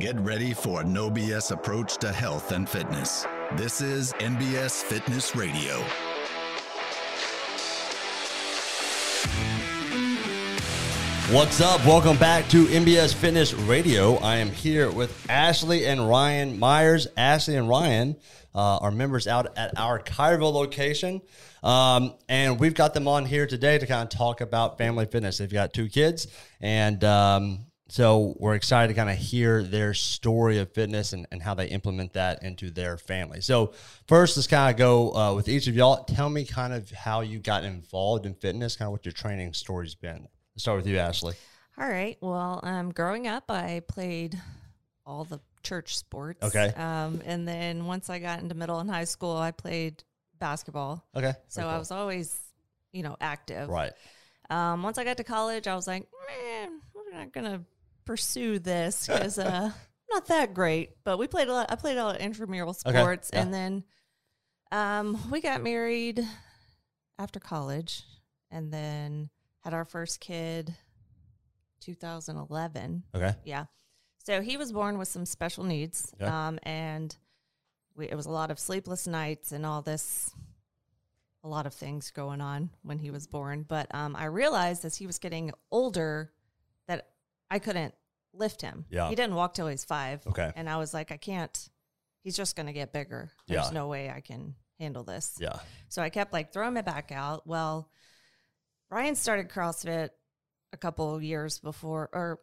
Get ready for a no BS approach to health and fitness. This is NBS Fitness Radio. What's up? Welcome back to NBS Fitness Radio. I am here with Ashley and Ryan Myers. Ashley and Ryan uh, are members out at our Collierville location. Um, and we've got them on here today to kind of talk about family fitness. They've got two kids, and um, so we're excited to kind of hear their story of fitness and, and how they implement that into their family. So first, let's kind of go uh, with each of y'all. Tell me kind of how you got involved in fitness, kind of what your training story's been. Let's start with you, Ashley. All right. Well, um, growing up, I played all the church sports. Okay. Um, and then once I got into middle and high school, I played basketball. Okay. So I was always, you know, active. right. Um, once I got to college, I was like, man, we're not gonna pursue this because uh, not that great. But we played a lot. I played a lot of intramural Okay, sports, yeah. and then um, we got married after college, and then had our first kid, 2011. Okay. Yeah. So he was born with some special needs. Okay. Um, and we, it was a lot of sleepless nights and all this, a lot of things going on when he was born. But um, I realized as he was getting older that I couldn't lift him. Yeah. He didn't walk till he was five. Okay. And I was like, I can't, he's just going to get bigger. There's Yeah. no way I can handle this. Yeah. So I kept like throwing it back out. Well, Ryan started CrossFit a couple years before, or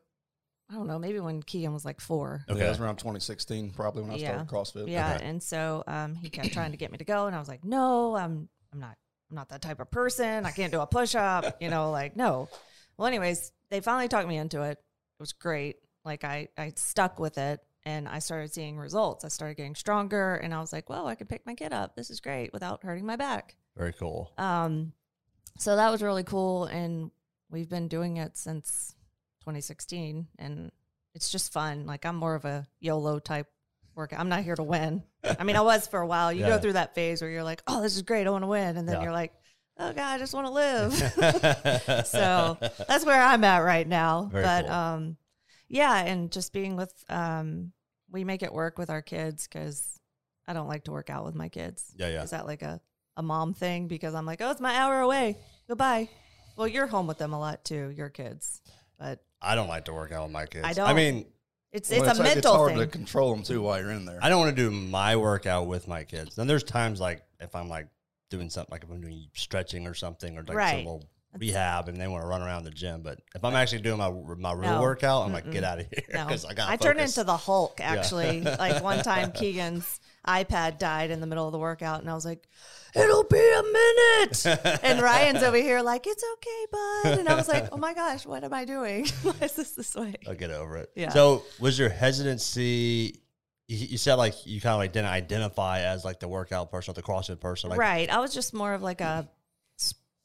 I don't know, maybe when Keegan was like four. Okay. Yeah, it was around 2016, probably when I Yeah. started CrossFit. Yeah, Okay. and so um, he kept trying to get me to go, and I was like, "No, I'm, I'm not, I'm not that type of person. I can't do a push up. You know, like no." Well, anyways, they finally talked me into it. It was great. Like I, I stuck with it, and I started seeing results. I started getting stronger, and I was like, "Well, I can pick my kid up. This is great without hurting my back." Very cool. Um, so that was really cool, and we've been doing it since 2016, and it's just fun. Like I'm more of a YOLO type work. I'm not here to win. I mean, I was for a while. You Yeah. go through that phase where you're like, "Oh, this is great. I want to win," and then Yeah. you're like, "Oh God, I just want to live." so that's where I'm at right now. Very but cool. um, yeah, and just being with um, we make it work with our kids because I don't like to work out with my kids. Yeah, yeah. Is that like a a mom thing? Because I'm like, oh, it's my hour away. Goodbye. Well, you're home with them a lot too, your kids, but I don't like to work out with my kids. I I don't. I mean, it's Well, it's a mental It's hard thing. to control them too while you're in there. I don't want to do my workout with my kids. Then there's times like if I'm like doing something like if I'm doing stretching or something or like some Right. little rehab and they want to run around the gym. But if I'm actually doing my my real No. workout, I'm like, Mm-mm. get out of here No. I got. I turned into the Hulk actually. like one time Keegan's iPad died in the middle of the workout and I was like, It'll be a minute. and Ryan's over here like, It's okay, bud. And I was like, Oh my gosh, what am I doing? Why is this this way? I'll get over it. Yeah. So was your hesitancy? You, you said like you kind of like didn't identify as like the workout person or the CrossFit person. Like, right. I was just more of like a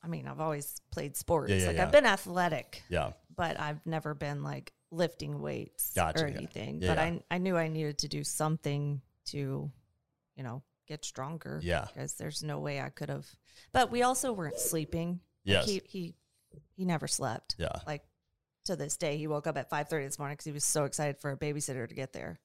I mean, I've always played sports. Yeah, yeah, like yeah. I've been athletic. Yeah. but I've never been like lifting weights Gotcha, or anything. But. I I knew I needed to do something to, you know, get stronger. Yeah. because there's no way I could have. But we also weren't sleeping. Like, Yes. he he he never slept. Yeah. like to this day, he woke up at five thirty this morning because he was so excited for a babysitter to get there,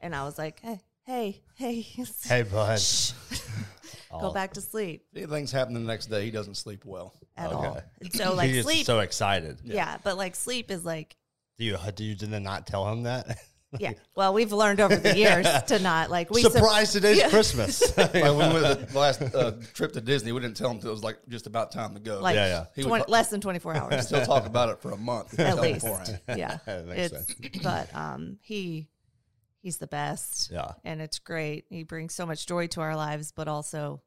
and I was like, hey. Hey, hey, Hey, bud. shh. go Oh. back to sleep If Things happen the next day. He doesn't sleep well. at Okay. all. And so like He is sleep, so excited. yeah, but like sleep is like Do you do you did not tell him that? Yeah. Well, we've learned over the years to not like we sup- Surprise! Today's Yeah. Christmas. like when we went the last uh, trip to Disney, we didn't tell him until it was like just about time to go. like Yeah, yeah. He 20 ta- less than 24 hours still talk about it for a month. at least. beforehand. Yeah. That makes it's but um he he's the best. yeah, And it's great. He brings so much joy to our lives, but also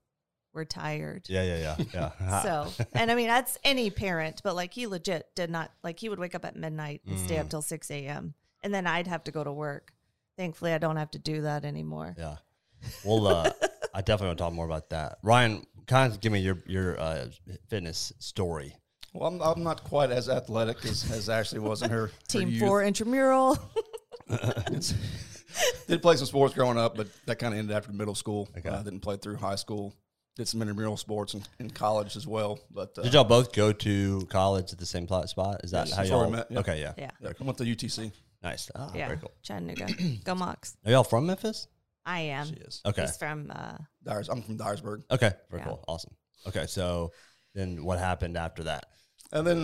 we're tired. yeah, yeah, yeah, yeah. So, and I mean, that's any parent, but like he legit did not, like he would wake up at midnight and stay Mm. up till 6 a.m. And then I'd have to go to work. Thankfully, I don't have to do that anymore. yeah. Well, uh, I definitely want to talk more about that. Ryan, kind of give me your your uh, fitness story. Well, I'm, I'm not quite as athletic as, as Ashley was in her her Team youth. four intramural. Did play some sports growing up, but that kind of ended after middle school. Okay. Uh, didn't play through high school. Did some intramural sports in, in college as well. But uh, Did y'all both go to college at the same pla- spot? Is that Yes, how y'all met, yeah. Okay, yeah. yeah. yeah, I went to UTC. Nice. Ah, yeah, Very cool. Chattanooga. Go Mocs. Are y'all from Memphis? I am. She is. Okay. He's from uh, Dyers, I'm from Dyersburg. Okay. Very Yeah. cool. Awesome. Okay. So then what happened after that? And then,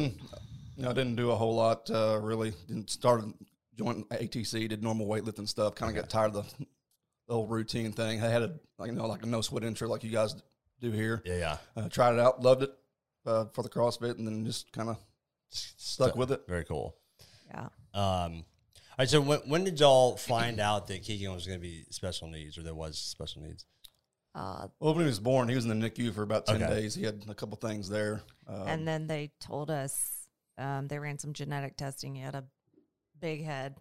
you know, I didn't do a whole lot, uh, really. Didn't started joined ATC, did normal weightlifting stuff. Kind of got tired of the, the old routine thing. I had a, like, you know, like a no sweat intro like you guys do here. Yeah. Yeah. Uh, tried it out, loved it uh, for the CrossFit, and then just kind of stuck with it. Very cool. yeah. Um, all right. So when, when did y'all find out that Keegan was going to be special needs or there was special needs? Uh, Well, when he was born, he was in the NICU for about 10 Okay. days. He had a couple things there. Um, and then they told us um, they ran some genetic testing. He had a big head.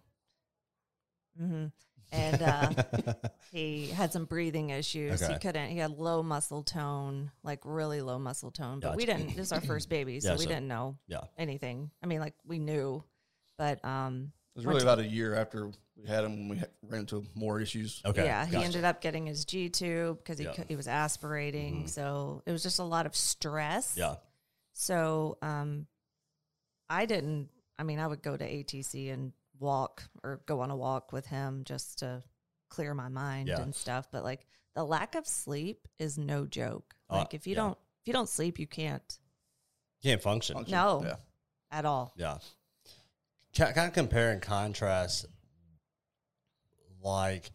hmm And uh, he had some breathing issues. Okay. He couldn't. He had low muscle tone, like really low muscle tone. But we didn't. This is our first baby, so Yeah, we so- didn't know yeah. anything. I mean, like we knew, but um, it was really about a year after we had him when we ran into more issues. Okay. yeah, he gotcha. ended up getting his G tube because he Yeah. cou- he was aspirating. So it was just a lot of stress. Yeah. So um, I didn't. I mean, I would go to ATC and walk or go on a walk with him just to clear my mind Yeah. and stuff. But like the lack of sleep is no joke. Uh, Like if you yeah. don't if you don't sleep, you can't Can't function. Function. No. Yeah. at all. Yeah. Kind of compare and contrast, like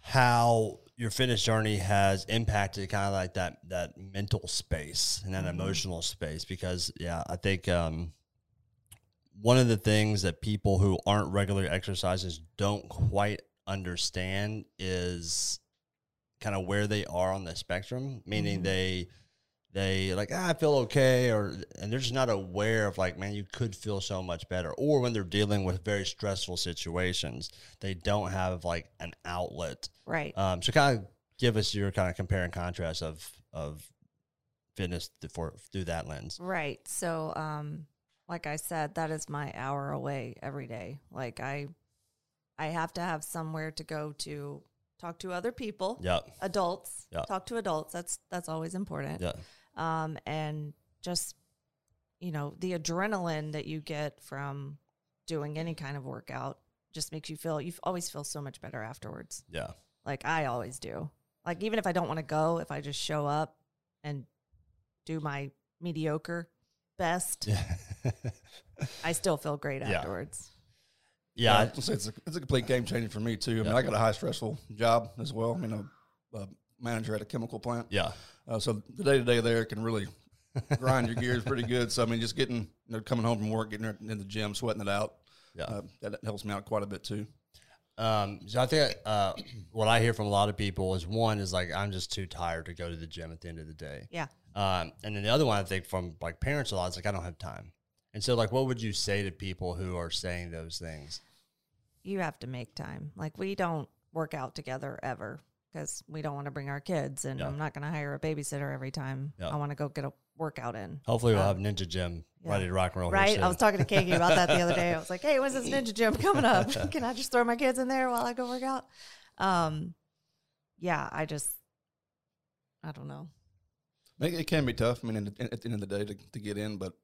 how your fitness journey has impacted kind of like that that mental space and that Mhm. emotional space. Because yeah, I think um, one of the things that people who aren't regular exercisers don't quite understand is kind of where they are on the spectrum. Meaning Mhm. they they like ah, I feel okay, or and they're just not aware of like man, you could feel so much better. Or when they're dealing with very stressful situations, they don't have like an outlet. Right. Um, so kind of give us your kind of compare and contrast of of fitness for through that lens. Right. So, um, like I said, that is my hour away every day. Like I, I have to have somewhere to go to talk to other people, Yeah, adults. Yeah. Talk to adults. That's that's always important. yeah, Um, and just you know the adrenaline that you get from doing any kind of workout just makes you feel you always feel so much better afterwards. yeah, Like I always do. Like even if I don't want to go, if I just show up and do my mediocre best, yeah. I still feel great Yeah. afterwards. yeah. I'd it's a, it's a complete game changer for me too. I mean, I got a high stressful job as well. I mean, a, a manager at a chemical plant. yeah. Uh, so the day to day there can really grind your gears pretty good. So I mean, just getting you know, coming home from work, getting in the gym, sweating it out. Yeah. Uh, that helps me out quite a bit too. Um, so I think uh, what I hear from a lot of people is one is like I'm just too tired to go to the gym at the end of the day. Yeah. Um, and then the other one I think from like parents a lot is like I don't have time. And so like what would you say to people who are saying those things? You have to make time. Like we don't work out together ever because we don't want to bring our kids and Yeah. I'm not going to hire a babysitter every time Yeah. I want to go get a workout in. Hopefully we'll Uh, have Ninja Gym yeah. ready to rock and roll. Right? I was talking to Keiki about that the other day. I was like, "Hey, when's this ninja gym coming up? Can I just throw my kids in there while I go work out?" Um, yeah, I just, I don't know. It, it can be tough. I mean, at the end of the day, to, to get in, but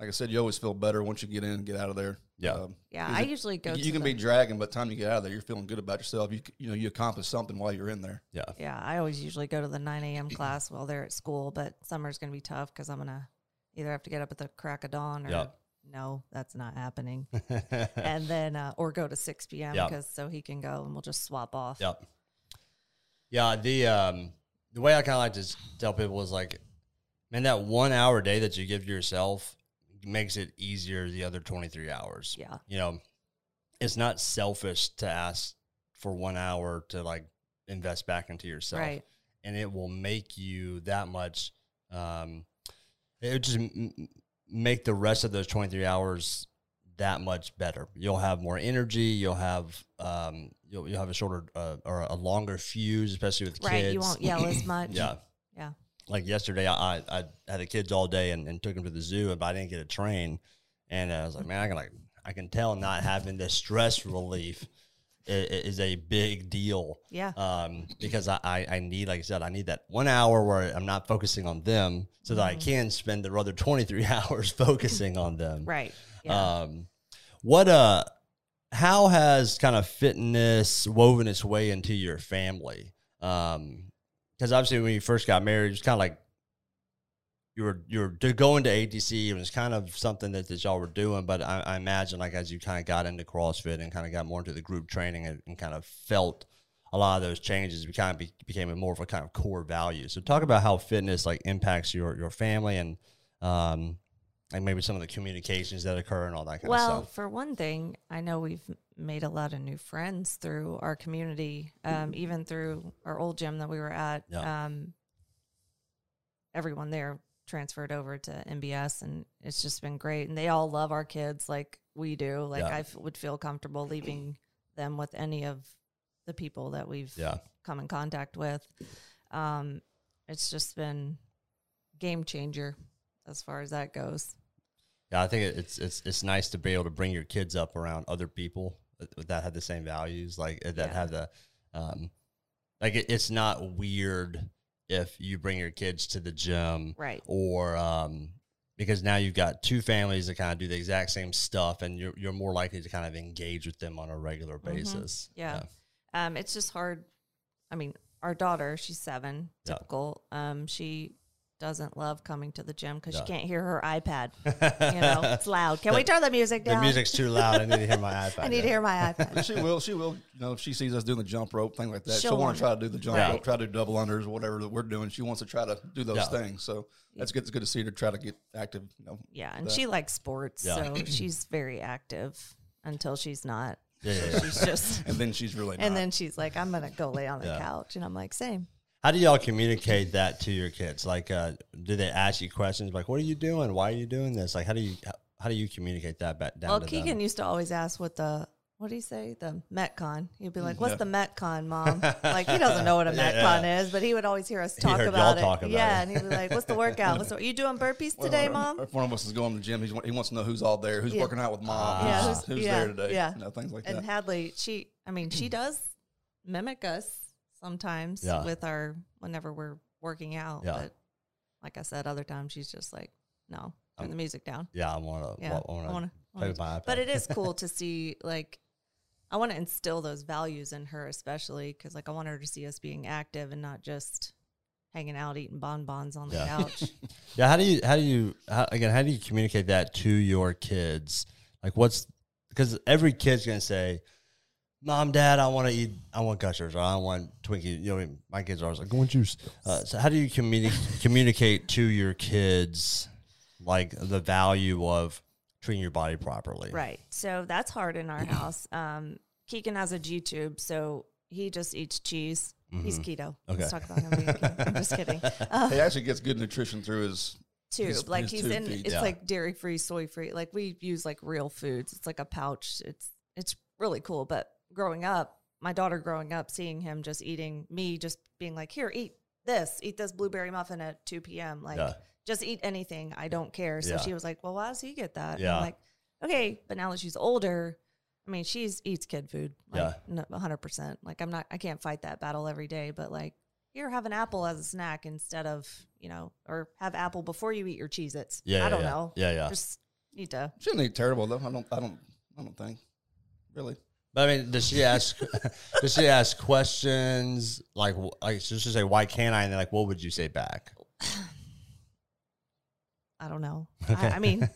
like I said, you always feel better once you get in and get out of there. Yeah. Um, Yeah, I it- usually go. you, to can the, be dragging, but the time you get out of there, you're feeling good about yourself. You c- you know you accomplished something while you're in there. yeah. Yeah, I always usually go to the 9 a.m. class while they're at school, but summer's going to be tough because I'm going to either have to get up at the crack of dawn or Yeah. no, that's not happening. and then, uh, or go to 6 p.m. Yeah. because so he can go and we'll just swap off. Yep. Yeah, the um the way I kind of like to tell people is like, man, that one hour a day that you give yourself makes it easier the other twenty three hours. Yeah. You know, it's not selfish to ask for one hour to like invest back into yourself, Right. and it will make you that much. Um, it would just m- make the rest of those twenty three hours that much better. You'll have more energy. You'll have um, you'll you'll have a shorter uh, or a longer fuse, especially with Right. kids. You won't yell as much. Yeah. Yeah. Like yesterday, I I, I had the kids all day and, and took them to the zoo, but I didn't get a train, and I was like, man, I can like I can tell not having the stress relief is, is a big deal. Yeah. Um, because I, I, I need, like I said, I need that one hour where I'm not focusing on them so that I Mhm. can spend the other 23 hours focusing on them. Right. Yeah. Um, what uh, how has kind of fitness woven its way into your family? Um, because obviously when you first got married, it was kind of like you were you were going to ATC. It was kind of something that, that y'all were doing, but I, I imagine like as you kind of got into CrossFit and kind of got more into the group training and, and kind of felt a lot of those changes, we kind of be, became more of a kind of core value. So talk about how fitness like impacts your your family and um and maybe some of the communications that occur and all that kind well, of stuff. Well, for one thing, I know we've made a lot of new friends through our community, um, even through our old gym that we were at. Yeah. Um, everyone there transferred over to NBS, and it's just been great. And they all love our kids like we do. Like Yeah. I f- would feel comfortable leaving them with any of the people that we've Yeah. come in contact with. Um, it's just been game changer as far as that goes. Yeah, I think it's it's it's nice to be able to bring your kids up around other people that, have the same values, like uh, that Yeah. have the, um, like it, it's not weird if you bring your kids to the gym, Right. Or um, because now you've got two families that kind of do the exact same stuff, and you're you're more likely to kind of engage with them on a regular basis. Mm-hmm. Yeah. Um, it's just hard. I mean, our daughter, she's seven, Yeah. typical. Um, she doesn't love coming to the gym because Yeah. she can't hear her iPad. You know, it's loud. Can we turn the music down? the music's too loud. I need to hear my iPad. I need to hear my iPad. But she will. She will. You know, if she sees us doing the jump rope, thing like that, she'll, She'll want want to try to do the jump Right. rope, try to do double unders, or whatever that we're doing. She wants to try to do those Yeah. things. So that's good. It's good to see her try to get active. You know, Yeah, and that. she likes sports, Yeah. so she's very active until she's not. Yeah, yeah, So yeah. she's just, and then she's really. and then she's like, "I'm gonna go lay on the Yeah. couch," and I'm like, "Same." How do y'all communicate that to your kids? Like, uh, do they ask you questions like, "What are you doing? Why are you doing this?" Like, how do you how, how do you communicate that back down Well, to Keegan them? used to always ask what the what do you say? The Metcon. He'd be like, "What's Yeah. the Metcon, mom?" like he doesn't know what a Yeah, Metcon yeah. is, but he would always hear us He talk heard y'all about it. talk about yeah, it. and he'd be like, "What's the workout? What's the, are you doing burpees Well, today, if- mom?" If one of us is going to the gym, he's, he wants to know who's all there, who's Yeah. working out with mom, Yeah, who's, who's- who's yeah, there today. yeah. You know, things like And that. Hadley, she, I mean, she does mimic us sometimes Yeah. with our whenever we're working out. Yeah. But like I said, other times she's just like, "No, turn Um, the music down." Yeah, I want to. Yeah, I want to want play to. with my iPad. but it is cool to see like i want to instill those values in her especially because like i want her to see us being active and not just hanging out eating bonbons on the Yeah. couch Yeah, how do you how do you how, again how do you communicate that to your kids? Like, what's because every kid's gonna say, "Mom, Dad, I want to eat, I want gushers, or I want Twinkie." You know, my kids are always like, "I want juice." Uh, so, how do you communi- communicate to your kids like the value of treating your body properly? right so that's hard in our house um keegan has a g tube so he just eats cheese he's keto Mm-hmm. Okay. let's talk about him i'm just kidding uh, he actually gets good nutrition through his. tube His- like his he's tube in feed, it's yeah. like dairy free soy free like we use like real foods it's like a pouch it's it's really cool but growing up my daughter growing up seeing him just eating me just being like here eat this eat this blueberry muffin at 2 p.m like Yeah. just eat anything i don't care so Yeah. she was like well why does he get that and Yeah. I'm like okay but now that she's older i mean she's eats kid food like Yeah. 100% like i'm not i can't fight that battle every day but like here have an apple as a snack instead of you know or have apple before you eat your cheez its Yeah, i yeah, don't yeah. know Yeah, yeah. just need to Shouldn't eat terrible though. I don't. I don't. I don't think. Really. But I mean, does she ask? does she ask questions like like so she say, "Why can't I?" And then like, what would you say back? i don't know I, I mean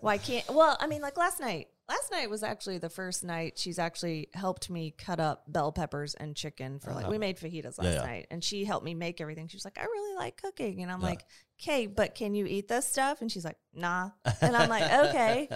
why can't well i mean like last night last night was actually the first night she's actually helped me cut up bell peppers and chicken for like we made fajitas last Yeah, yeah. night and she helped me make everything she was like i really like cooking and i'm Yeah. like okay but can you eat this stuff and she's like nah and i'm like okay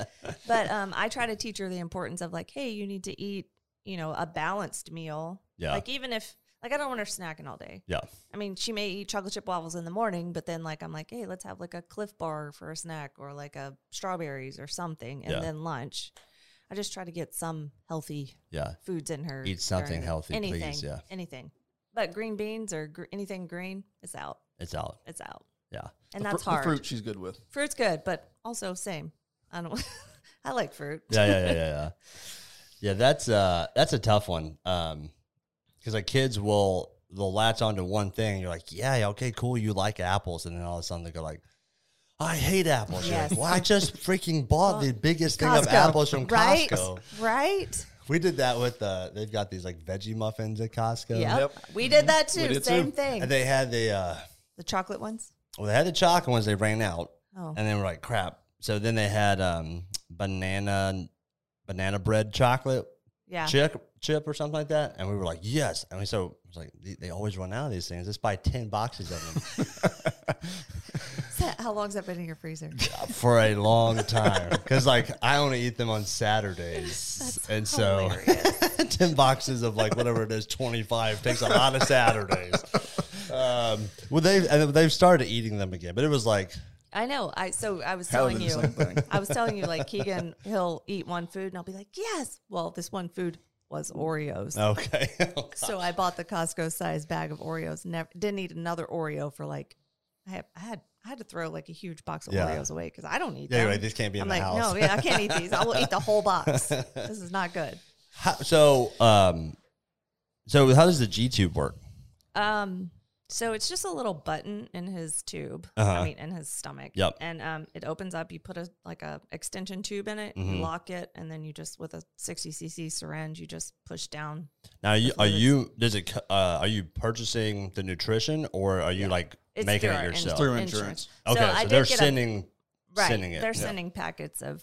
but um i try to teach her the importance of like hey you need to eat you know a balanced meal Yeah. like even if like i don't want her snacking all day Yeah, I mean, she may eat chocolate chip waffles in the morning, but then like I'm like, hey, let's have like a Clif Bar for a snack or like a strawberries or something, and Yeah. then lunch. I just try to get some healthy yeah. foods in her. Eat something during healthy, anything, please, yeah. anything. But green beans or gr- anything green, it's out. It's out. It's out, Yeah. and The that's fr- hard. The fruit she's good with. Fruit's good, but also same. I don't. I like fruit. yeah, yeah, yeah, yeah, yeah. Yeah, that's uh that's a tough one. Um because like kids will they'll latch onto one thing and you're like, Yeah, yeah, okay, cool, you like apples, and then all of a sudden they go like, I hate apples. You're like, well, I just freaking bought the biggest thing of apples from right? Costco. Right? We did that with uh they've got these like veggie muffins at Costco. Yep. Yep. We did that too. did Same too. thing. And they had the uh the chocolate ones. well they had the chocolate ones they ran out. Oh. And then we're like, crap. So then they had um banana banana bread chocolate Yeah. chip chip or something like that. And we were like, yes. And we so it was like they, they always run out of these things. Let's buy ten boxes of them How long's that been in your freezer? for a long time. Because like I only eat them on Saturdays. and so 10 boxes of like whatever it is, 25 takes a lot of Saturdays. Um, well, they've, and they've started eating them again, but it was like, I know. I so I was Hell, telling you. the same thing. I was telling you like Keegan, he'll eat one food and I'll be like, yes. Well, this one food was Oreos. okay. So I bought the Costco size bag of Oreos. Never didn't eat another Oreo for like I had I had I had to throw like a huge box of Yeah. Oreos away because I don't eat Yeah, them. right, these can't be in I'm the like, house. no, yeah, I can't eat these. I will eat the whole box. this is not good. How, so, um, so how does the G tube work? Um, so it's just a little button in his tube. Uh-huh. I mean, in his stomach. Yep. And um, it opens up. You put a like a extension tube in it. Mhm. You lock it, and then you just with a sixty cc syringe, you just push down. Now, are you, are you, does it, uh, are you purchasing the nutrition or are you like It's making it our yourself? Through insurance. Okay. So, I did they're get a- sending, right. sending it. They're Yeah. sending packets of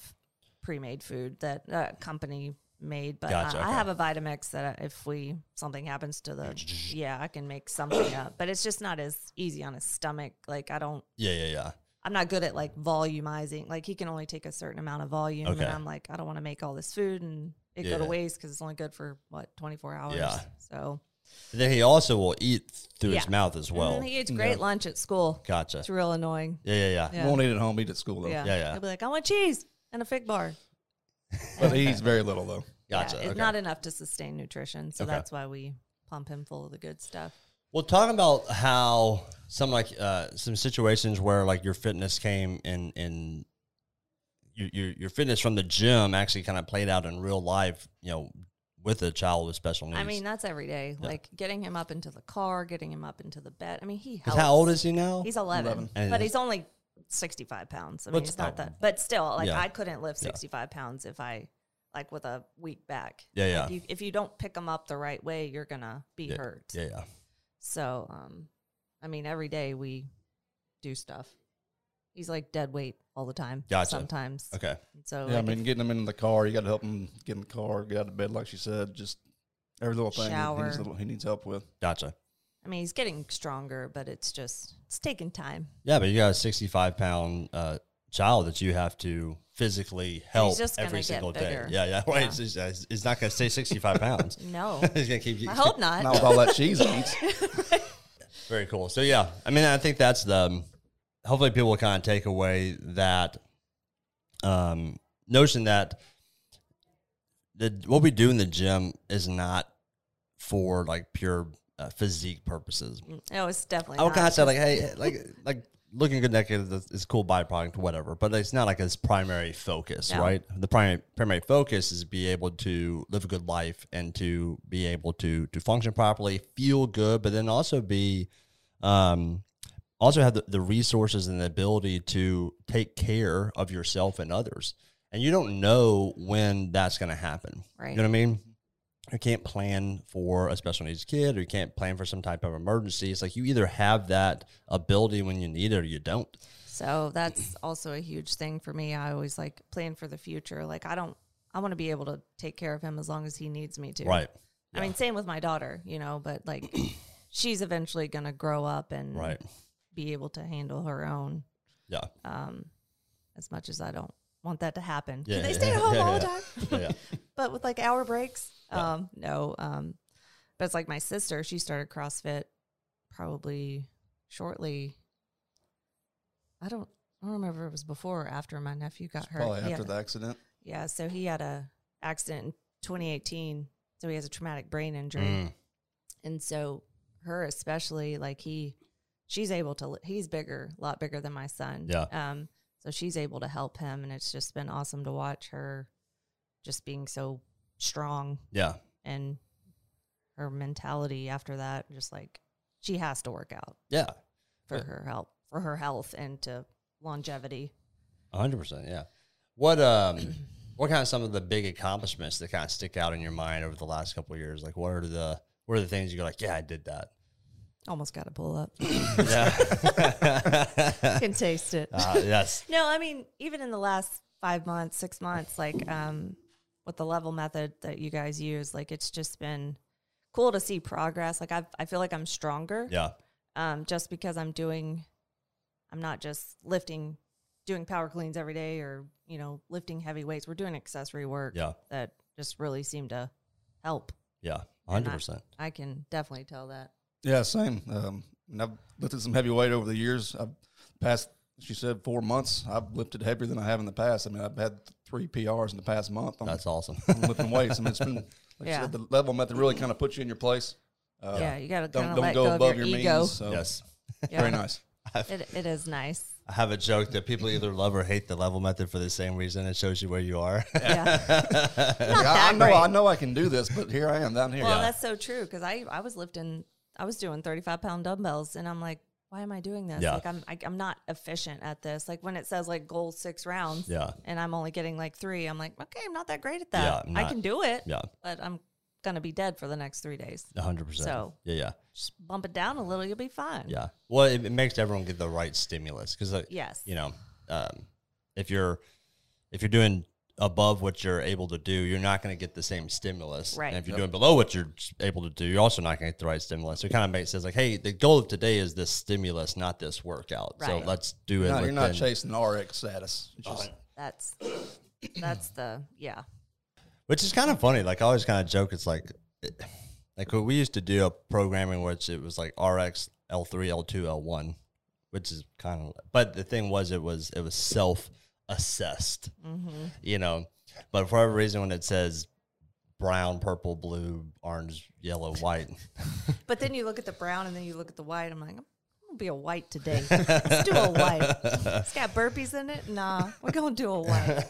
pre-made food that a company made, but Gotcha, uh, I okay. have a Vitamix that if we something happens to the yeah, I can make something up. But it's just not as easy on his stomach. Like I don't. Yeah, yeah, yeah. I'm not good at like volumizing. Like he can only take a certain amount of volume, Okay. and I'm like, I don't want to make all this food and it go to waste because it's only good for what 24 hours. Yeah. So And then he also will eat through his mouth as well. And he eats great Yeah. lunch at school. Gotcha. It's real annoying. Yeah, yeah, yeah. Yeah. Won't eat at home, eat at school though. Yeah. Yeah, yeah. He'll be like, I want cheese and a fig bar. But he eats very little though. Gotcha. Yeah, it's okay. not enough to sustain nutrition, so Okay. that's why we pump him full of the good stuff. Well, talking about how some like uh, some situations where like your fitness came in in your your, your fitness from the gym actually kind of played out in real life, you know, with a child with special needs. I mean, that's every day. Like getting him up into the car, getting him up into the bed. I mean, he helps. how old is he now? He's 11, 11. But he's only 65 pounds. I But mean, it's not that, but still, like Yeah. I couldn't lift Yeah. 65 pounds if I, like with a weak back. Yeah, Like, yeah. you- if you don't pick them up the right way, you're gonna be yeah, hurt. yeah, yeah. So, um, I mean, every day we do stuff. He's like dead weight all the time. Gotcha. Sometimes. Okay. So Yeah, I mean, getting him in the car, you got to help him get in the car, get out of bed, like she said. Just every little thing he- he, Shower. needs, little- he needs help with. Gotcha. I mean, he's getting stronger, but it's just it's taking time. Yeah, but you got a sixty-five pound uh, child that you have to physically help just every single day. Yeah, yeah. Right. Yeah. It's, it's- it's not going to stay sixty-five pounds. No, He's going to keep. I hope not. Not with all that cheese he eats. Very cool. So yeah, I mean, I think that's the. um, Hopefully, people will kind of take away that um, notion that the what we do in the gym is not for like pure uh, physique purposes. No, it's definitely. I would not. kind of say like, hey, like like looking good naked is, is a cool byproduct, whatever. But it's not like its primary focus, No. right? The primary primary focus is be able to live a good life and to be able to to function properly, feel good, but then also be, um, also have the, the resources and the ability to take care of yourself and others. And you don't know when that's going to happen. Right. You know what I mean? You can't plan for a special needs kid or you can't plan for some type of emergency. It's like you either have that ability when you need it or you don't. So that's also a huge thing for me. I always like plan for the future. Like I don't. I want to be able to take care of him as long as he needs me to. Right. I mean, same with my daughter. You know, but like she's eventually gonna grow up and Right. be able to handle her own. Yeah. Um, as much as I don't want that to happen. Yeah, they yeah, stay at home yeah, all yeah. the time. Yeah, yeah. but with like hour breaks, um, no. Um, but it's like my sister. She started CrossFit probably shortly. I don't. I don't remember if it was before or after my nephew got hurt. Probably He after the accident. Yeah, so he had a accident in 2018. So he has a traumatic brain injury, Mm. and so her especially, like he, she's able to. He's bigger, a lot bigger than my son. Yeah. Um. So she's able to help him, and it's just been awesome to watch her, just being so strong Yeah. and her mentality after that. Just like she has to work out Yeah. for Yeah. her help, for her health, and to longevity. hundred percent. Yeah. What um, what kind of some of the big accomplishments that kind of stick out in your mind over the last couple of years? Like, what are the what are the things you go like? Yeah, I did that. Almost got to pull up. Yeah. can taste it. uh, yes. No, I mean, even in the last five months, six months, like um, with the level method that you guys use, like it's just been cool to see progress. Like I, I feel like I'm stronger. Yeah. Um, just because I'm doing, I'm not just lifting, doing power cleans every day, or you know, lifting heavy weights. We're doing accessory work. Yeah. That just really seem to help. Yeah. And Hundred I- percent. I can definitely tell that. Yeah, same. Um, and I've lifted some heavy weight over the years. I've past, she said, four months. I've lifted heavier than I have in the past. I mean, I've had three PRs in the past month. on That's awesome. on lifting weights. I mean, it's been like Yeah. said, the level method really kind of puts you in your place. Uh, yeah, you got to Don't don't let go go, above of your, your, ego. means. So yes. Yeah. very nice. It, it is nice. I have a joke that people either love or hate the level method for the same reason. It shows you where you are. Yeah. Not Yeah, I, that I know great. I know I can do this, but here I am down here. Well, that's so true because I I was lifting, I was doing thirty five pound dumbbells, and I'm like, why am I doing this? Yeah. Like I'm I, I'm not efficient at this. Like when it says like goal six rounds, Yeah. and I'm only getting like three, I'm like, okay, I'm not that great at that. Yeah, I can do it, yeah. but I'm gonna be dead for the next three days. hundred percent. So- yeah, yeah, Just bump it down a little, you'll be fine. yeah. Well, it, it makes everyone get the right stimulus because, Yes. you know, um, if you're if you're doing above what you're able to do, you're not going to get the same stimulus. Right. And if you're doing below what you're able to do, you're also not going to get the right stimulus. So it kind of makes sense. Like, hey, the goal of today is this stimulus, not this workout. Right. So let's do it. You're not, you're not chasing RX status. It's Just, That's that's the yeah. Which is kind of funny. Like I always kind of joke. It's like, like we used to do a programming which it was like RX L three L two L one, which is kind of. But the thing was, it was it was self assessed. You know, but for whatever reason, when it says brown, purple, blue, orange, yellow, white, But then you look at the brown and then you look at the white. I'm like, I'm gonna be a white today. Let's do a white. It's got burpees in it. Nah, we're gonna do a white.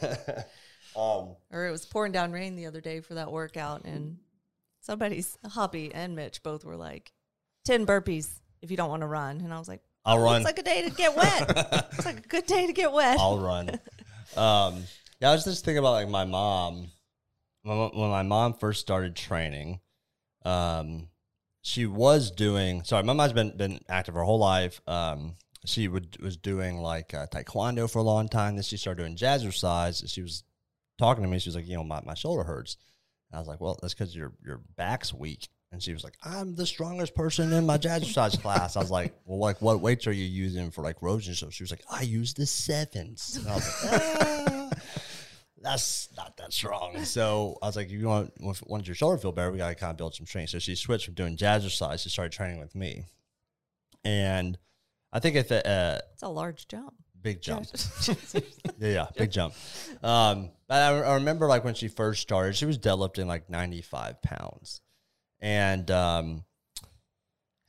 um, or it was pouring down rain the other day for that workout, and somebody's hubby and Mitch both were like, 10 burpees if you don't want to run. And I was like, I'll run. it's like a day to get wet. it's like a good day to get wet. I'll run. Um, yeah, I was just thinking about like my mom. When, when my mom first started training, um, she was doing. Sorry, my mom's been been active her whole life. Um, she would was doing like uh, taekwondo for a long time. Then she started doing jazzercise. She was talking to me. She was like, you know, my, my shoulder hurts. And I was like, well, that's because your your back's weak. And she was like, I'm the strongest person in my jazzercise class. I was like, well, like what weights are you using for like rows and stuff? She was like, I use the sevens. And I was like, ah, that's not that strong. So I was like, you want once your shoulder feel better, we gotta kind of build some strength. So she switched from doing jazzercise to started training with me. And I think if uh, It's a large jump. big jump. Yeah, yeah, big jump. Um, but I, I remember like when she first started, she was deadlifting like 95 pounds. And, um,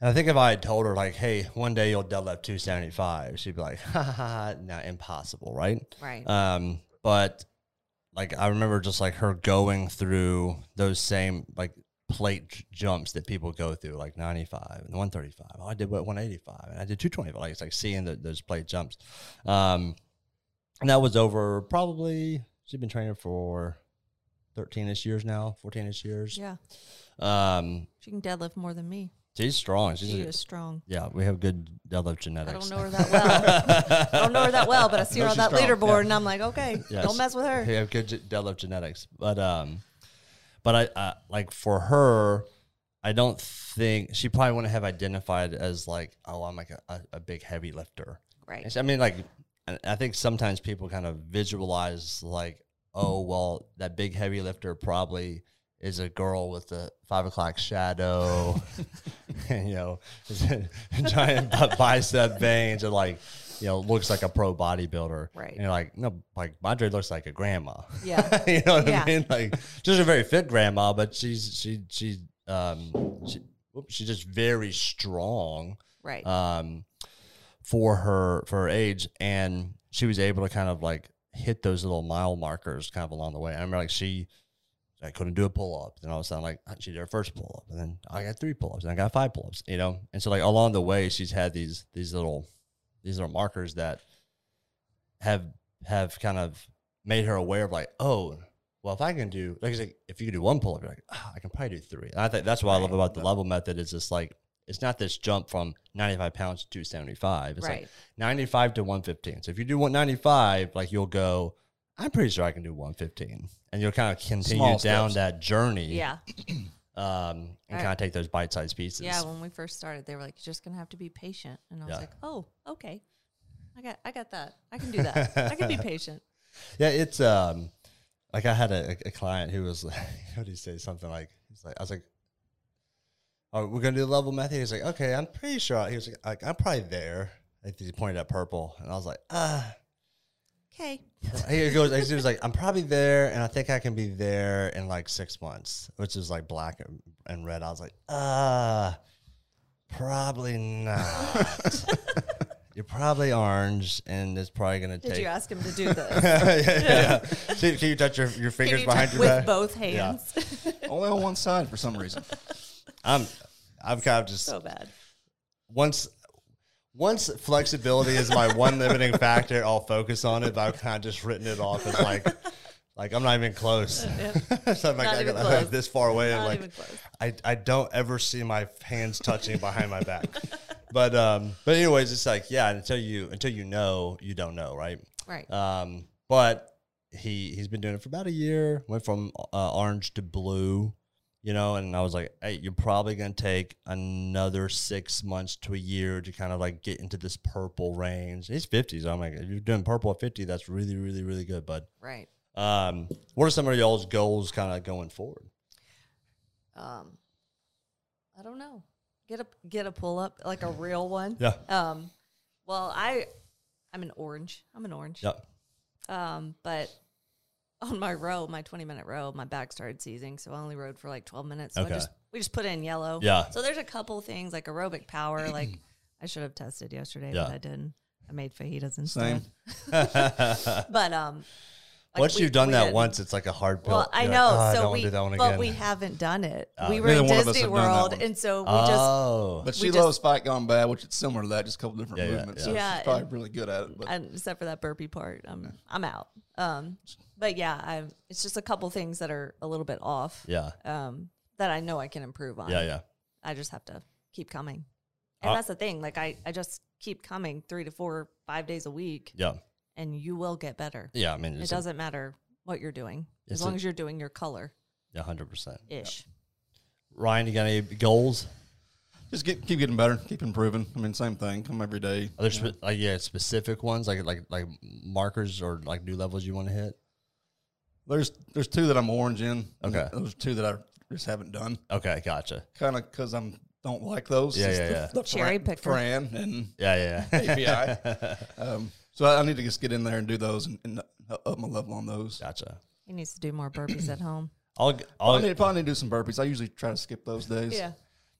and I think if I had told her like, hey, one day you'll deadlift 275, she'd be like, ha ha ha, no, impossible, right? Right. Um, but like I remember just like her going through those same like plate j- jumps that people go through, like 95 and 135. Oh, I did what 185 and I did 225. Like it's like seeing the, those plate jumps. Um, and that was over probably she'd been training for 13 ish years now, 14 ish years. yeah. Um, She can deadlift more than me. she's strong. She's She a- is strong. yeah, we have good deadlift genetics. I don't know her that well. I don't know her that well, but I see her on that strong, leaderboard, yeah. and I'm like, okay, Yes. don't mess with her. We have good deadlift genetics, but um, but I, I like for her, I don't think she probably wouldn't have identified as like, oh, I'm like a, a, a big heavy lifter. Right. I mean, like, I think sometimes people kind of visualize like, oh, well, that big heavy lifter probably is a girl with a five o'clock shadow, and, you know, giant bi- bicep veins, and like, you know, looks like a pro bodybuilder. Right. And you're like, no, like Madre looks like a grandma. Yeah. you know what Yeah. I mean? Like, she's a very fit grandma, but she's she she's um she, she's just very strong Right. um, for her for her age, and she was able to kind of like hit those little mile markers kind of along the way. I remember like she. I couldn't do a pull up. Then all of a sudden, like she did her first pull up, and then I got three pull ups, and I got five pull ups. You know, and so like along the way, she's had these these little these little markers that have have kind of made her aware of like, oh, well, if I can do like, like, if you can do one pull up, you're like, "Ah, I can probably do three. And I think that's what I love about the level method is just like it's not this jump from 95 pounds to 275. It's Right. like 95 to 115. So if you do 195, like you'll go, I'm pretty sure I can do 115, and you'll kind of continue Small down steps. that journey, Yeah. um, and Right. kind of take those bite-sized pieces. Yeah, when we first started, they were like, "You're just gonna have to be patient," and I was Yeah. like, "Oh, okay, I got, I got that. I can do that. I can be patient." Yeah, it's um like I had a, a client who was like, what did he say? Something like he's like I was like, Oh, we're gonna do the level method. He's like, Okay, I'm pretty sure he was like, like I'm probably there. I he pointed at purple and I was like, ah Okay. he goes he was like, I'm probably there and I think I can be there in like six months, which is like black and, and red. I was like, uh, probably not. You're probably orange and it's probably gonna Did take you ask him to do this? yeah, yeah. See, Can you touch your, your fingers you behind touch your with back? both hands? Only on one side for some reason. I'm I'm kind of just so bad. once once flexibility is my one limiting factor, I'll focus on it. But I've kind of just written it off as like like I'm not even close. so I'm like Not I even got close. this far away. I'm like. I, I don't ever see my hands touching behind my back. But um but anyways, it's like yeah, until you until you know, you don't know, right? Right. Um, but he he's been doing it for about a year. Went from uh, orange to blue, you know. And I was like, hey, you're probably gonna take another six months to a year to kind of like get into this purple range. He's fifty, so I'm like, if you're doing purple at fifty, that's really, really, really good. bud. right. um, what are some of y'all's goals kind of going forward? Um, I don't know. Get a get a pull up like a real one. Yeah. Um, well, I I'm an orange. I'm an orange. Yep. Um, but on my row, my 20 minute row, my back started seizing, so I only rode for like 12 minutes. So Okay. I just we just put in yellow. Yeah. So there's a couple things like aerobic power. Like I should have tested yesterday, Yeah. but I didn't. I made fajitas instead. Same. instead. But um, like Once we- you've done that did- once, it's like a hard pill. Well, I You're know. like, "Oh, I so don't we, do that one but we haven't done it. Oh. we were in one of us Disney have done that World, and so we just oh, But We she just- loves Fight Gone Bad, which is similar to that, just a couple different Yeah, yeah, movements. yeah. So Yeah, she's probably and- really good at it. But and except for that burpee part, I'm I'm out. Um, but yeah, I it's just a couple things that are a little bit off. yeah, Um, that I know I can improve on. yeah, yeah. I just have to keep coming, and Uh, that's the thing. Like I I just keep coming three to four, five days a week, Yeah, and you will get better. yeah. I mean, It doesn't matter what you're doing It's as a- long as you're doing your color yeah, hundred percent. ish. Ryan, you got any goals? just get, keep getting better, keep improving. I mean, same thing. Come every day. Are there spe- like yeah specific ones like like like markers or like new levels you want to hit? There's there's two that I'm orange in. Okay. There's two that I just haven't done. Okay, gotcha. Kind of because I'm don't like those. Yeah, It's yeah, the, yeah. The Cherry Fran, picker. Fran and Yeah, yeah, API. um, so I, I need to just get in there and do those and, and up my level on those. gotcha. He needs to do more burpees at home. I'll I'll, I'll need, probably need to do some burpees. I usually try to skip those days. Yeah.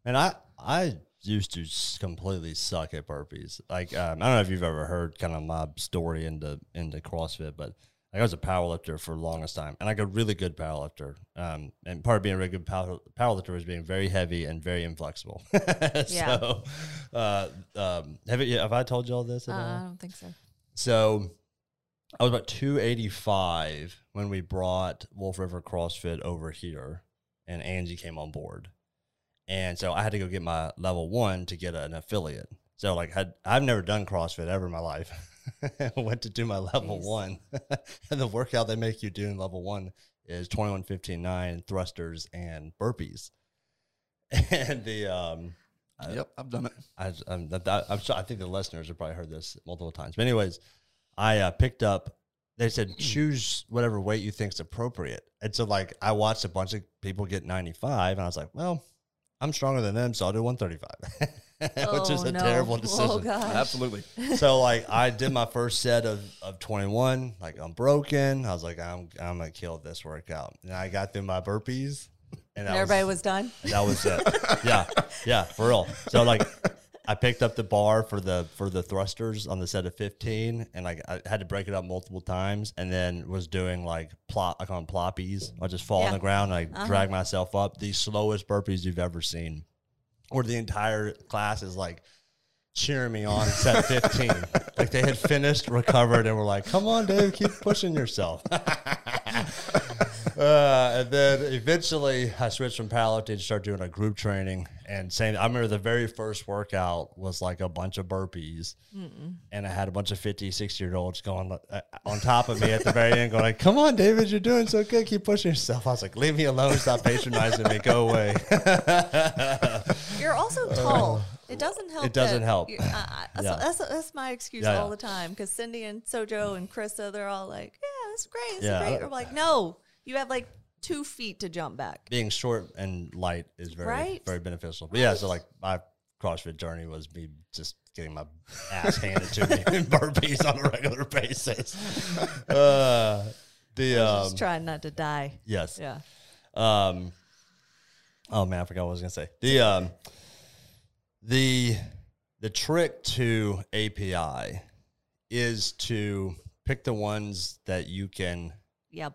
And I I used to completely suck at burpees. Like um, I don't know if you've ever heard kind of my story into into CrossFit, but like, I was a powerlifter for the longest time, and like a really good powerlifter. Um, and part of being a really good power, powerlifter was being very heavy and very inflexible. So, uh, um, have you, have I told you all this? Uh, at all? I don't think so. So I was about 285 when we brought Wolf River CrossFit over here and Angie came on board. And so I had to go get my level one to get an affiliate. So like had I've never done CrossFit ever in my life. Went to do my level Jeez. one. and the workout they make you do in level one is 21, 15, 9 thrusters and burpees. And the um Yep, I've done it. I, I'm, that, that, I'm sure, I think the listeners have probably heard this multiple times. But anyways, I uh, picked up. They said choose whatever weight you think's appropriate. And so like I watched a bunch of people get 95, and I was like, well, I'm stronger than them, so I'll do 135, which is Oh, a no. terrible Oh, decision. gosh. Absolutely. so like I did my first set of, of 21, like I'm broken. I was like, I'm I'm gonna kill this workout. And I got through my burpees, and that Everybody was done. that was it. yeah, yeah, for real. So like, I picked up the bar for the for the thrusters on the set of fifteen, and like I had to break it up multiple times, and then was doing like plop. I call them ploppies. I just fall on the ground, and I uh-huh. drag myself up. The slowest burpees you've ever seen, or the entire class is like cheering me on set 15. like they had finished, recovered, and were like, come on, Dave, keep pushing yourself. Uh, and then eventually I switched from powerlifting to start doing a group training. And same, I remember the very first workout was like a bunch of burpees. And I had a bunch of 50, 60 year olds going uh, on top of me at the very end, going like, come on, David, you're doing so good. Keep pushing yourself. I was like, leave me alone. Stop patronizing me. Go away. You're also tall. It doesn't help. It doesn't help. uh, uh, Yeah. so that's that's my excuse Yeah, all yeah. the time because Cindy and Sojo and Krista, they're all like, "Yeah, that's great. It's Yeah. great." I'm like, "No, you have like two feet to jump back." Being short and light is very, Right. very beneficial. But yeah, so like my CrossFit journey was me just getting my ass handed to me in burpees on a regular basis. Uh, the, um, Just trying not to die. yes. Yeah. Um, oh man, I forgot what I was gonna say. The um, the the trick to API is to pick the ones that you can Yep.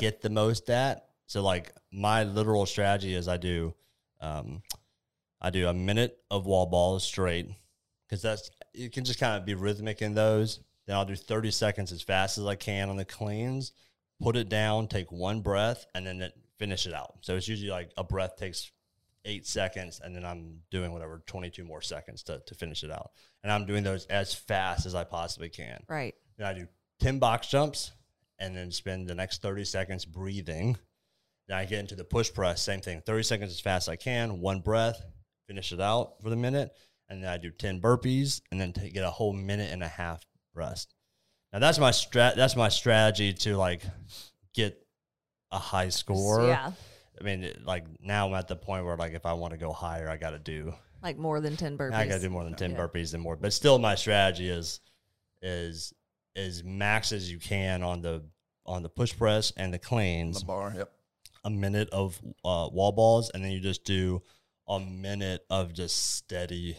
Get the most at. So like my literal strategy is I do um I do a minute of wall balls straight because that's you can just kind of be rhythmic in those. Then I'll do 30 seconds as fast as I can on the cleans, put it down, take one breath, and then it, finish it out. So it's usually like a breath takes eight seconds, and then I'm doing whatever 22 more seconds to, to finish it out. And I'm doing those as fast as I possibly can. Right. Then I do 10 box jumps and then spend the next 30 seconds breathing. Then I get into the push press, same thing. 30 seconds as fast as I can, one breath, finish it out for the minute. And then I do 10 burpees and then take, get a whole minute and a half rest. Now that's my strat that's my strategy to like get a high score. Yeah. I mean, like now I'm at the point where like if I want to go higher, I got to do Like more than ten burpees. I gotta do more than ten Yeah. burpees and more. But still, my strategy is is as max as you can on the on the push press and the cleans. the bar. Yep. A minute of uh, wall balls, and then you just do a minute of just steady